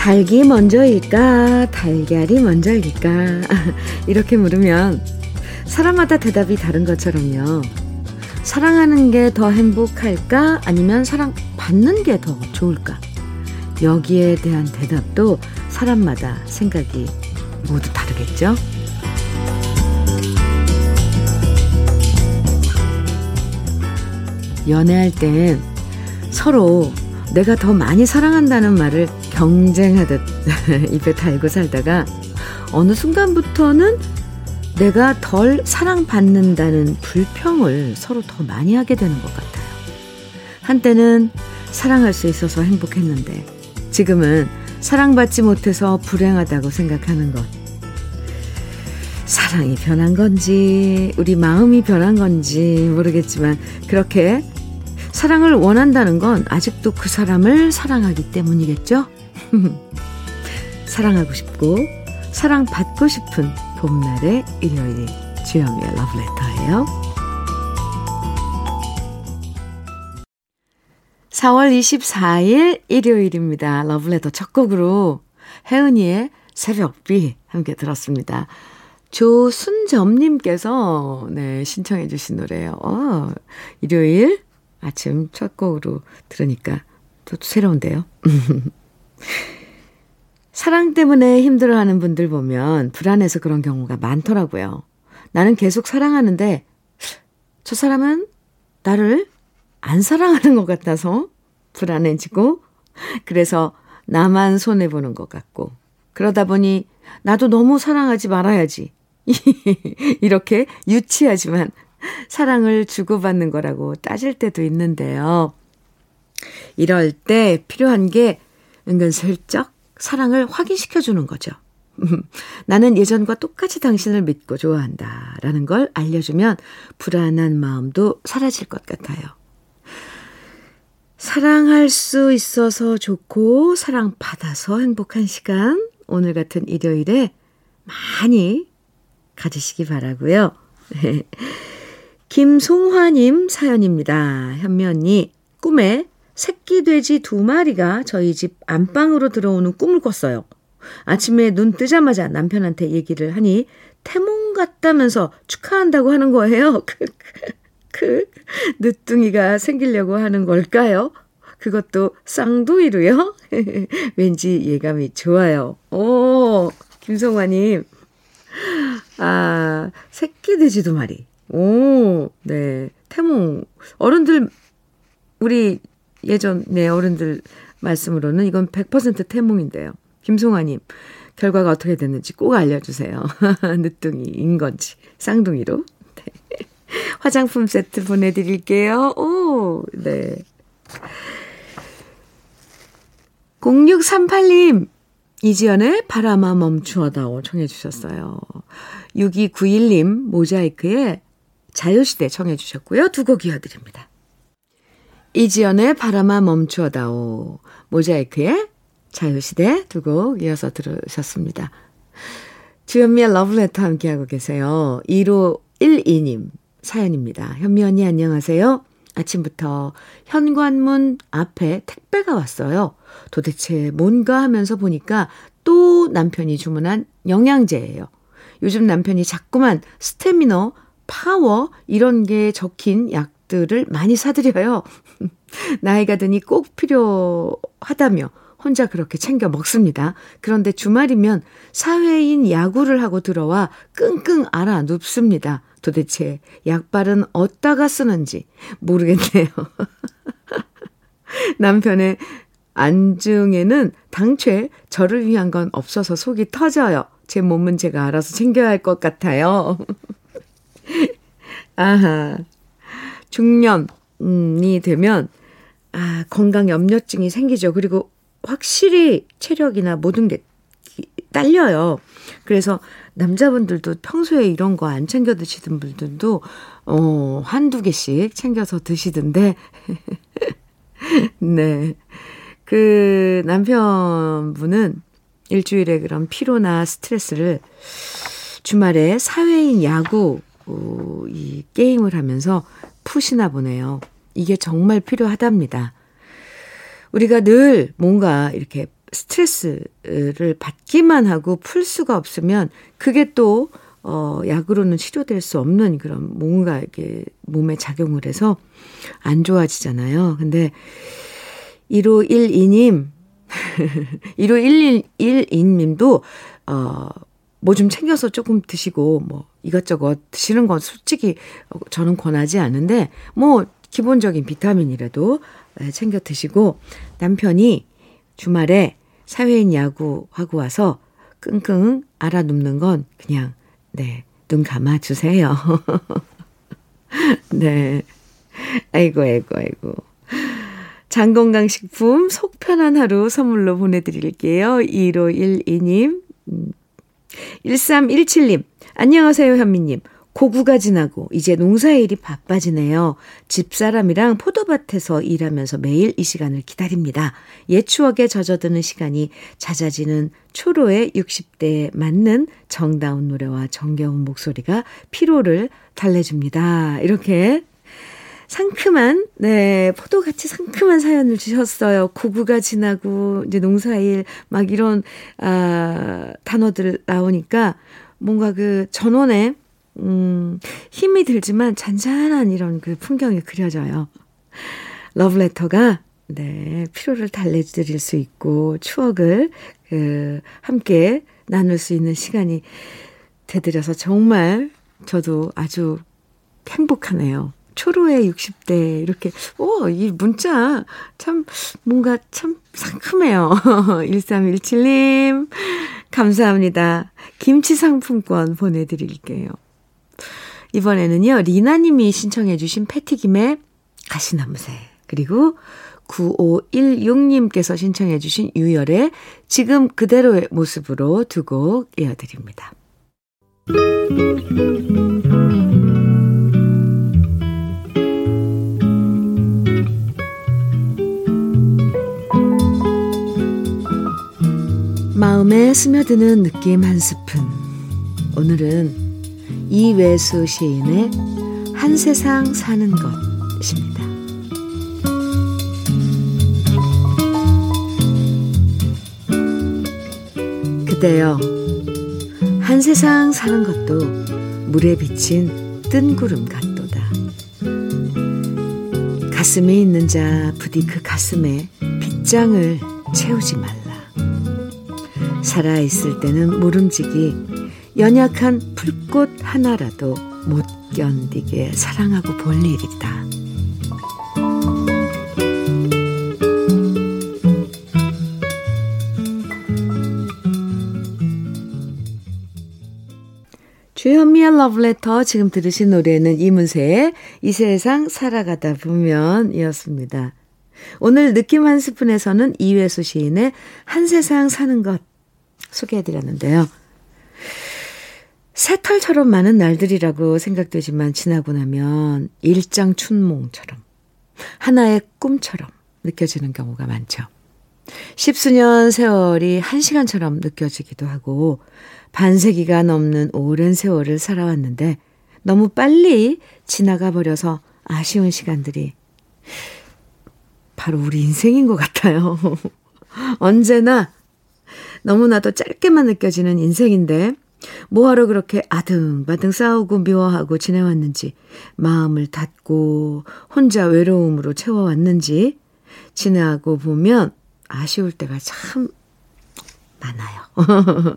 닭이 먼저일까? 달걀이 먼저일까? 이렇게 물으면 사람마다 대답이 다른 것처럼요. 사랑하는 게 더 행복할까? 아니면 사랑받는 게 더 좋을까? 여기에 대한 대답도 사람마다 생각이 모두 다르겠죠? 연애할 땐 서로 내가 더 많이 사랑한다는 말을 경쟁하듯 입에 달고 살다가 어느 순간부터는 내가 덜 사랑받는다는 불평을 서로 더 많이 하게 되는 것 같아요. 한때는 사랑할 수 있어서 행복했는데 지금은 사랑받지 못해서 불행하다고 생각하는 것. 사랑이 변한 건지, 우리 마음이 변한 건지 모르겠지만, 그렇게 사랑을 원한다는 건 아직도 그 사람을 사랑하기 때문이겠죠? 사랑하고 싶고, 사랑받고 싶은 봄날의 일요일 주현미의 러브레터예요. 4월 24일 일요일입니다. 러브레터 첫 곡으로 혜은이의 새벽비 함께 들었습니다. 조순점님께서 네, 신청해 주신 노래예요. 어, 일요일 아침 첫 곡으로 들으니까 또 새로운데요. 사랑 때문에 힘들어하는 분들 보면 불안해서 그런 경우가 많더라고요. 나는 계속 사랑하는데 저 사람은 나를 안 사랑하는 것 같아서 불안해지고 그래서 나만 손해보는 것 같고 그러다 보니 나도 너무 사랑하지 말아야지. 이렇게 유치하지만 사랑을 주고받는 거라고 따질 때도 있는데요. 이럴 때 필요한 게 은근슬쩍 사랑을 확인시켜주는 거죠. 나는 예전과 똑같이 당신을 믿고 좋아한다. 라는 걸 알려주면 불안한 마음도 사라질 것 같아요. 사랑할 수 있어서 좋고, 사랑받아서 행복한 시간. 오늘 같은 일요일에 많이 가지시기 바라고요. 김송화님 사연입니다. 현미 언니, 꿈에 새끼 돼지 두 마리가 저희 집 안방으로 들어오는 꿈을 꿨어요. 아침에 눈 뜨자마자 남편한테 얘기를 하니 태몽 같다면서 축하한다고 하는 거예요. 그, 그, 늦둥이가 생기려고 하는 걸까요? 그것도 쌍둥이로요? 왠지 예감이 좋아요. 오, 김성화님. 아, 새끼 돼지 두 마리. 오, 네. 태몽. 어른들, 우리 예전에 어른들 말씀으로는 이건 100% 태몽인데요. 김송아님, 결과가 어떻게 됐는지 꼭 알려주세요. 늦둥이 인 건지, 쌍둥이로. 네. 화장품 세트 보내드릴게요. 오, 네. 0638님, 이지연의 바람아 멈추어다오 청해주셨어요. 6291님, 모자이크에 자유시대 청해주셨고요. 두 곡 이어드립니다. 이지연의 바람아 멈추어다오, 모자이크의 자유시대 두 곡 이어서 들으셨습니다. 주현미의 러브레터 함께하고 계세요. 1512님 사연입니다. 현미 언니 안녕하세요. 아침부터 현관문 앞에 택배가 왔어요. 도대체 뭔가 하면서 보니까 또 남편이 주문한 영양제예요. 요즘 남편이 자꾸만 스태미너, 파워 이런 게 적힌 약 들을 많이 사드려요. 나이가 드니 꼭 필요하다며 혼자 그렇게 챙겨 먹습니다. 그런데 주말이면 사회인 야구를 하고 들어와 끙끙 앓아 눕습니다. 도대체 약발은 어디다가 쓰는지 모르겠네요. 남편의 안중에는 당최 저를 위한 건 없어서 속이 터져요. 제 몸은 제가 알아서 챙겨야 할 것 같아요. 아하. 중년이 되면, 아, 건강 염려증이 생기죠. 그리고 확실히 체력이나 모든 게 딸려요. 그래서 남자분들도 평소에 이런 거 안 챙겨 드시던 분들도, 어, 한두 개씩 챙겨서 드시던데, 네. 그 남편분은 일주일에 그런 피로나 스트레스를 주말에 사회인 야구, 어, 이 게임을 하면서 푸시나 보네요. 이게 정말 필요하답니다. 우리가 늘 뭔가 이렇게 스트레스를 받기만 하고 풀 수가 없으면 그게 또 어, 약으로는 치료될 수 없는 그런 뭔가 이렇게 몸에 작용을 해서 안 좋아지잖아요. 근데 1512님, 1512님도, 어, 뭐 좀 챙겨서 조금 드시고, 뭐 이것저것 드시는 건 솔직히 저는 권하지 않는데, 뭐 기본적인 비타민이라도 챙겨 드시고, 남편이 주말에 사회인 야구하고 와서 끙끙 알아눕는 건 그냥 네, 눈 감아 주세요. 네. 아이고, 아이고, 아이고. 장건강식품 속 편한 하루 선물로 보내드릴게요. 1512님. 1317님. 음. 안녕하세요, 현미님. 고구가 지나고 이제 농사일이 바빠지네요. 집사람이랑 포도밭에서 일하면서 매일 이 시간을 기다립니다. 옛 추억에 젖어드는 시간이 잦아지는 초로의 60대에 맞는 정다운 노래와 정겨운 목소리가 피로를 달래줍니다. 이렇게 상큼한, 네, 포도같이 상큼한 사연을 주셨어요. 고구가 지나고, 이제 농사일, 막 이런, 아, 단어들 나오니까 뭔가 그 전원에 음, 힘이 들지만 잔잔한 이런 그 풍경이 그려져요. 러브레터가 네, 피로를 달래드릴 수 있고 추억을 그 함께 나눌 수 있는 시간이 되드려서 정말 저도 아주 행복하네요. 초로의 60대 이렇게 오, 이 문자 참 뭔가 참 상큼해요. 1317님 감사합니다. 김치 상품권 보내 드릴게요. 이번에는요, 리나 님이 신청해 주신 패티김의 가시나무새, 그리고 9516님께서 신청해 주신 유열의 지금 그대로의 모습으로 두 곡 이어드립니다. 마음에 스며드는 느낌 한 스푼. 오늘은 이외수 시인의 한 세상 사는 것입니다. 그대여, 한 세상 사는 것도 물에 비친 뜬구름 같도다. 가슴에 있는 자 부디 그 가슴에 빗장을 채우지 말라. 살아있을 때는 모름지기 연약한 불꽃 하나라도 못 견디게 사랑하고 볼 일이다. 주현미의 러브레터 지금 들으신 노래는 이문세의 이 세상 살아가다 보면 이었습니다. 오늘 느낌 한 스푼에서는 이회수 시인의 한 세상 사는 것 소개해드렸는데요. 새털처럼 많은 날들이라고 생각되지만 지나고 나면 일장 춘몽처럼 하나의 꿈처럼 느껴지는 경우가 많죠. 십수년 세월이 한 시간처럼 느껴지기도 하고 반세기가 넘는 오랜 세월을 살아왔는데 너무 빨리 지나가 버려서 아쉬운 시간들이 바로 우리 인생인 것 같아요. 언제나 너무나도 짧게만 느껴지는 인생인데 뭐하러 그렇게 아등바등 싸우고 미워하고 지내왔는지, 마음을 닫고 혼자 외로움으로 채워왔는지, 지나고 보면 아쉬울 때가 참 많아요.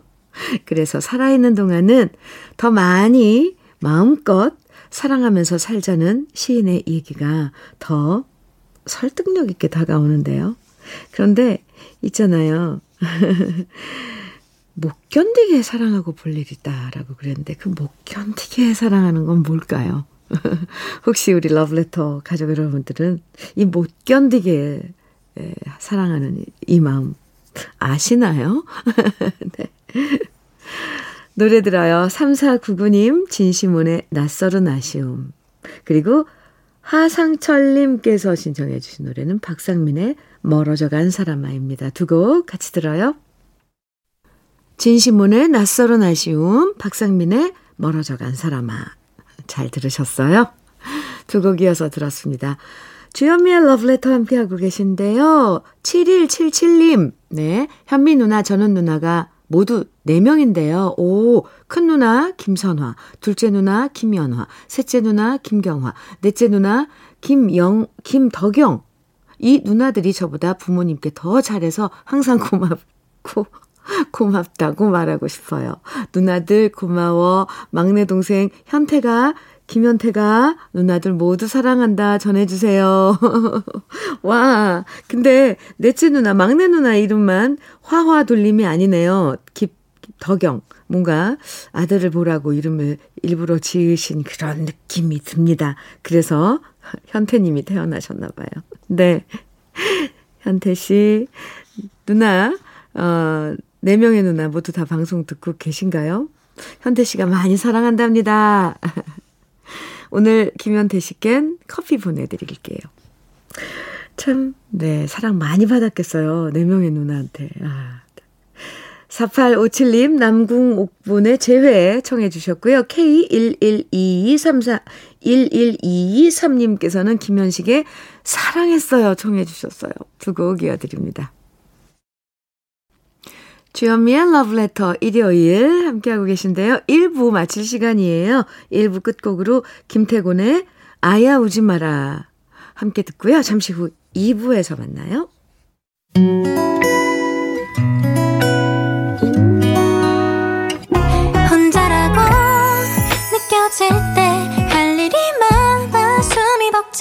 그래서 살아있는 동안은 더 많이 마음껏 사랑하면서 살자는 시인의 얘기가 더 설득력 있게 다가오는데요. 그런데 있잖아요. 못 견디게 사랑하고 볼 일이다라고 그랬는데 그 못 견디게 사랑하는 건 뭘까요? 혹시 우리 러브레터 가족 여러분들은 이 못 견디게 사랑하는 이 마음 아시나요? 네. 노래 들어요. 3499님, 진시문의 낯설은 아쉬움. 그리고 하상철님께서 신청해 주신 노래는 박상민의 멀어져 간 사람아입니다. 두 곡 같이 들어요. 진시문의 낯설은 아쉬움, 박상민의 멀어져 간 사람아. 잘 들으셨어요? 두 곡 이어서 들었습니다. 주현미의 러브레터 함께하고 계신데요. 7177님, 네. 현미 누나, 저는 누나가 모두 4명인데요. 오, 큰 누나 김선화, 둘째 누나 김연화, 셋째 누나 김경화, 넷째 누나 김영, 김덕영. 이 누나들이 저보다 부모님께 더 잘해서 항상 고맙고, 고맙다고 말하고 싶어요. 누나들 고마워. 막내 동생 현태가 김현태가 누나들 모두 사랑한다 전해주세요. 와, 근데 넷째 누나, 막내 누나 이름만 화화 돌림이 아니네요. 기, 덕영. 뭔가 아들을 보라고 이름을 일부러 지으신 그런 느낌이 듭니다. 그래서 현태님이 태어나셨나 봐요. 네. 현태 씨, 누나, 어, 네 명의 누나 모두 다 방송 듣고 계신가요? 현태 씨가 많이 사랑한답니다. 오늘 김현태 씨껜 커피 보내드릴게요. 참, 네, 사랑 많이 받았겠어요. 네 명의 누나한테. 아. 4857님, 남궁 옥분의 재회 청해 주셨고요. K11223, 11223님께서는 김현식의 사랑했어요 청해 주셨어요. 두 곡 이어드립니다. 주현미의 러브레터 일요일 함께하고 계신데요. 1부 마칠 시간이에요. 1부 끝곡으로 김태곤의 아야 우지 마라 함께 듣고요. 잠시 후 2부에서 만나요. 혼자라고 느껴질 때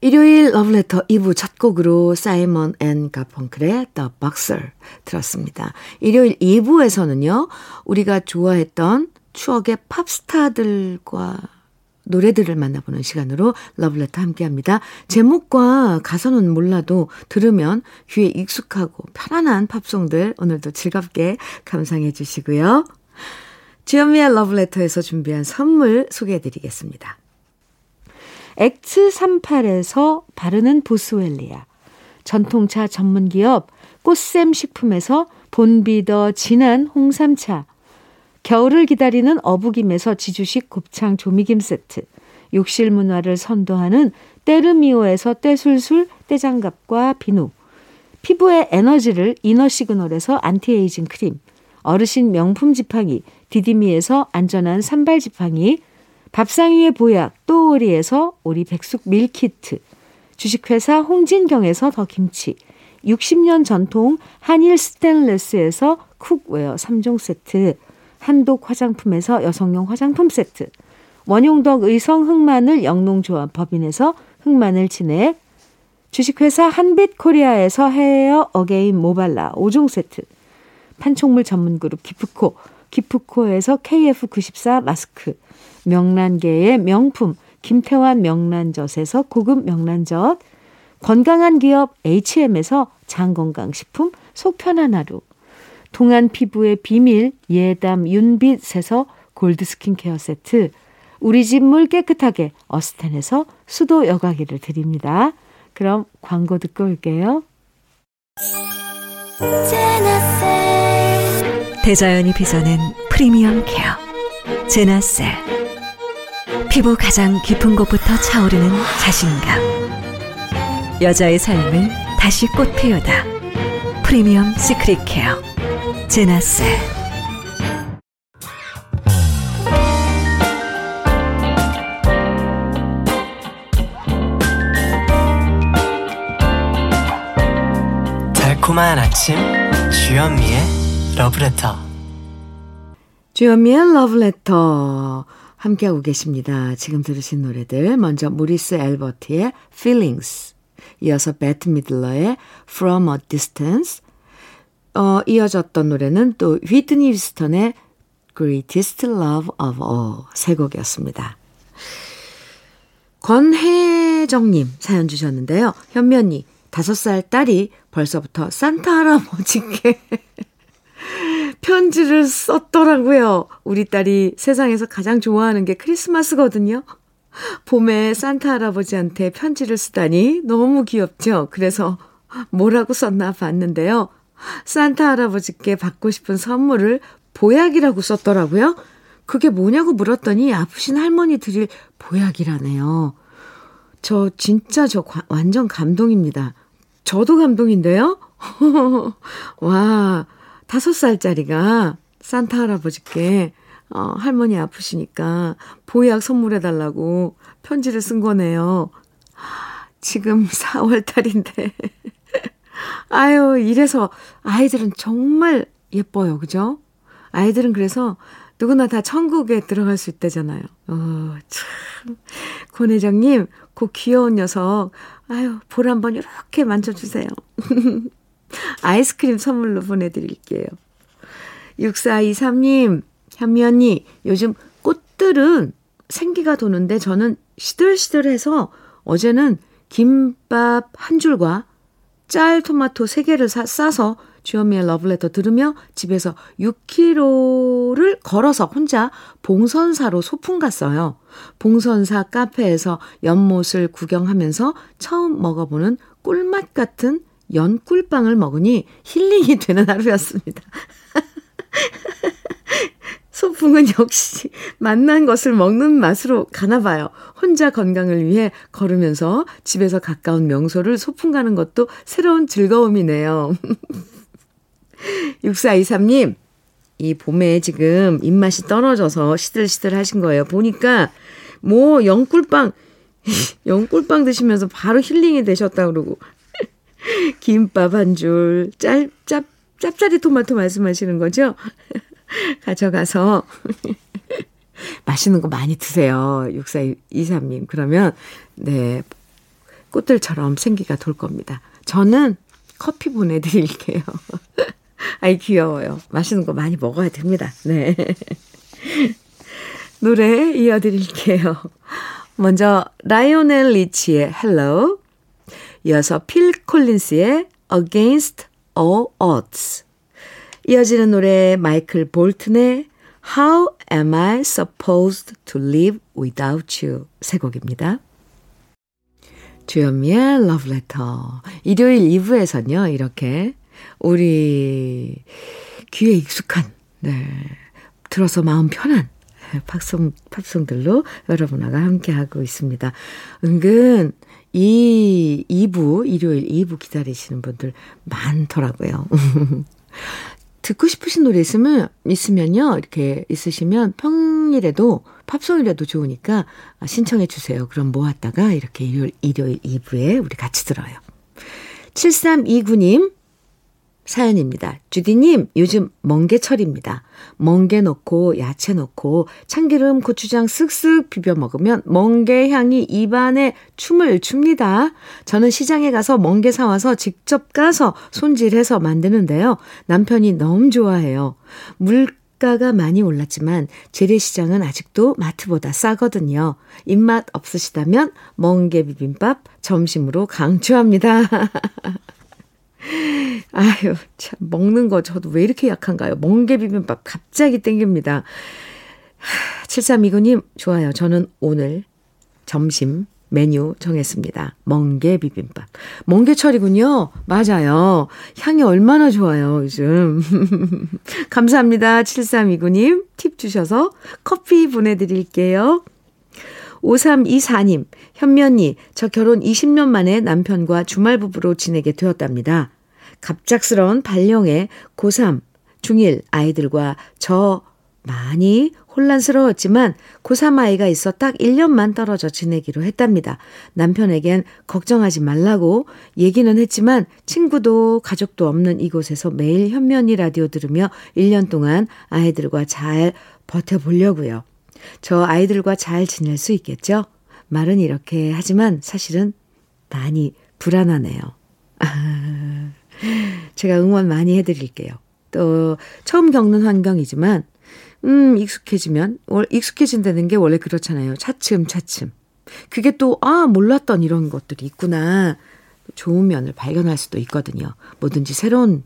일요일 러브레터 2부 첫 곡으로 사이먼 앤 가펑클의 The Boxer 들었습니다. 일요일 2부에서는요, 우리가 좋아했던 추억의 팝스타들과 노래들을 만나보는 시간으로 러브레터 함께 합니다. 제목과 가사는 몰라도 들으면 귀에 익숙하고 편안한 팝송들 오늘도 즐겁게 감상해 주시고요. 주현미의 러브레터에서 준비한 선물 소개해 드리겠습니다. 엑츠 38에서 바르는 보스웰리아. 전통차 전문기업 꽃샘 식품에서 본비더 진한 홍삼차. 겨울을 기다리는 어부김에서 지주식 곱창 조미김 세트, 욕실 문화를 선도하는 때르미오에서 때술술 때장갑과 비누, 피부의 에너지를 이너 시그널에서 안티에이징 크림, 어르신 명품 지팡이 디디미에서 안전한 삼발 지팡이, 밥상 위의 보약 또오리에서 오리 백숙 밀키트, 주식회사 홍진경에서 더 김치, 60년 전통 한일 스텐레스에서 cookware 3종 세트, 한독 화장품에서 여성용 화장품 세트, 원용덕 의성 흑마늘 영농조합 법인에서 흑마늘 진액, 주식회사 한빛코리아에서 헤어 어게인 모발라 5종 세트, 판촉물 전문그룹 기프코, 기프코에서 KF94 마스크, 명란계의 명품 김태환 명란젓에서 고급 명란젓, 건강한 기업 H&M에서 장건강식품 속편한 하루, 동안 피부의 비밀 예담 윤빛에서 골드 스킨케어 세트, 우리 집 물 깨끗하게 어스텐에서 수도 여과기를 드립니다. 그럼 광고 듣고 올게요. 대자연이 빚어낸 프리미엄 care 제나셀. 피부 가장 깊은 곳부터 차오르는 자신감. 여자의 삶을 다시 꽃 피우다. 프리미엄 secret care 제나셀. 달콤한 아침 주현미의 러브레터 주현미의 러브레터 함께하고 계십니다. 지금 들으신 노래들 먼저 모리스 엘버트의 Feelings 이어서 배트 미들러의 From a Distance 어, 이어졌던 노래는 또 휘트니 휴스턴의 Greatest Love of All 세 곡이었습니다. 권혜정님 사연 주셨는데요. 현면이 다섯 살 딸이 벌써부터 산타 할아버지께 편지를 썼더라고요. 우리 딸이 세상에서 가장 좋아하는 게 크리스마스거든요. 봄에 산타 할아버지한테 편지를 쓰다니 너무 귀엽죠? 그래서 뭐라고 썼나 봤는데요. 산타 할아버지께 받고 싶은 선물을 보약이라고 썼더라고요. 그게 뭐냐고 물었더니 아프신 할머니 드릴 보약이라네요. 저 진짜 저 과, 완전 감동입니다. 저도 감동인데요? 와, 다섯 살짜리가 산타 할아버지께 어, 할머니 아프시니까 보약 선물해달라고 편지를 쓴 거네요. 지금 4월 달인데. 아유, 이래서 아이들은 정말 예뻐요. 그죠? 아이들은 그래서 누구나 다 천국에 들어갈 수 있다잖아요. 어, 참. 권혜정님, 그 귀여운 녀석. 아유, 볼 한번 이렇게 만져주세요. 아이스크림 선물로 보내드릴게요. 6423님, 현미 언니, 요즘 꽃들은 생기가 도는데 저는 시들시들해서 어제는 김밥 한 줄과 짤 토마토 3개를 사, 싸서 주현미의 러브레터 들으며 집에서 6km를 걸어서 혼자 봉선사로 소풍 갔어요. 봉선사 카페에서 연못을 구경하면서 처음 먹어보는 꿀맛 같은 연꿀빵을 먹으니 힐링이 되는 하루였습니다. 소풍은 역시 만난 것을 먹는 맛으로 가나 봐요. 혼자 건강을 위해 걸으면서 집에서 가까운 명소를 소풍 가는 것도 새로운 즐거움이네요. 6423님, 이 봄에 지금 입맛이 떨어져서 시들시들 하신 거예요. 보니까 뭐 영꿀빵, 영꿀빵 드시면서 바로 힐링이 되셨다 그러고 김밥 한 줄, 짭, 짭, 짭짜리 토마토 말씀하시는 거죠? 가져가서 맛있는 거 많이 드세요. 6423님. 그러면, 네, 꽃들처럼 생기가 돌 겁니다. 저는 커피 보내드릴게요. 아이, 귀여워요. 맛있는 거 많이 먹어야 됩니다. 네. 노래 이어드릴게요. 먼저, 라이오넬 리치의 Hello. 이어서 필 콜린스의 Against All Odds. 이어지는 노래 마이클 볼튼의 How Am I Supposed to Live Without You 세 곡입니다. 주현미의 Love Letter. 일요일 2부에서는요, 이렇게 우리 귀에 익숙한, 네, 들어서 마음 편한 팝송, 팝송들로 여러분과 함께하고 있습니다. 은근 이 2부, 일요일 2부 기다리시는 분들 많더라고요. 듣고 싶으신 노래 있으면, 있으면요, 이렇게 있으시면 평일에도, 팝송이라도 좋으니까 신청해 주세요. 그럼 모았다가 이렇게 일요일, 일요일 2부에 우리 같이 들어요. 7329님, 사연입니다. 주디님, 요즘 멍게철입니다. 멍게 넣고 야채 넣고 참기름, 고추장 쓱쓱 비벼 먹으면 멍게 향이 입안에 춤을 춥니다. 저는 시장에 가서 멍게 사와서 직접 까서 손질해서 만드는데요. 남편이 너무 좋아해요. 물가가 많이 올랐지만 재래시장은 아직도 마트보다 싸거든요. 입맛 없으시다면 멍게 비빔밥 점심으로 강추합니다. 아유, 참, 먹는 거 저도 왜 이렇게 약한가요? 멍게 비빔밥 갑자기 땡깁니다. 7329님, 좋아요. 저는 오늘 점심 메뉴 정했습니다. 멍게 비빔밥. 멍게철이군요. 맞아요. 향이 얼마나 좋아요, 요즘. 감사합니다. 7329님. 팁 주셔서 커피 보내드릴게요. 5324님, 현면이, 저 결혼 20년 만에 남편과 주말 부부로 지내게 되었답니다. 갑작스러운 발령에 고3, 중1 아이들과 저 많이 혼란스러웠지만 고3 아이가 있어 딱 1년만 떨어져 지내기로 했답니다. 남편에겐 걱정하지 말라고 얘기는 했지만 친구도 가족도 없는 이곳에서 매일 현면이 라디오 들으며 1년 동안 아이들과 잘 버텨보려고요. 저 아이들과 잘 지낼 수 있겠죠? 말은 이렇게 하지만 사실은 많이 불안하네요. 아, 제가 응원 많이 해드릴게요. 또 처음 겪는 환경이지만 음 익숙해지면 익숙해진다는 게 원래 그렇잖아요. 차츰 차츰 그게 또, 아, 몰랐던 이런 것들이 있구나. 좋은 면을 발견할 수도 있거든요. 뭐든지 새로운,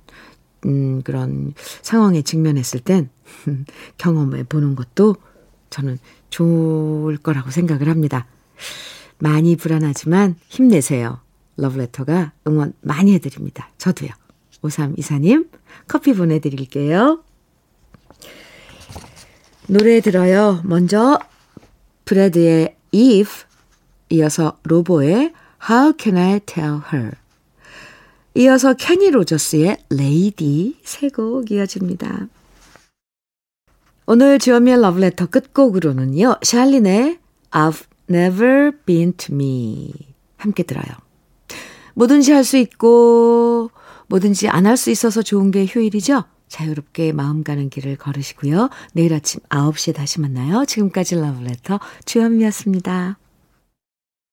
음, 그런 상황에 직면했을 땐 경험해 보는 것도 저는 좋을 거라고 생각을 합니다. 많이 불안하지만 힘내세요. 러브레터가 응원 많이 해드립니다. 저도요. 5324님, 커피 보내드릴게요. 노래 들어요. 먼저, 브래드의 Eve, 이어서 로보의 How Can I Tell Her. 이어서 케니 로저스의 Lady 세 곡 이어집니다. 오늘 주연미의 러브레터 끝곡으로는요. 샬린의 I've Never Been To Me 함께 들어요. 뭐든지 할 수 있고 뭐든지 안 할 수 있어서 좋은 게 휴일이죠. 자유롭게 마음 가는 길을 걸으시고요. 내일 아침 9시에 다시 만나요. 지금까지 러브레터 주현미였습니다.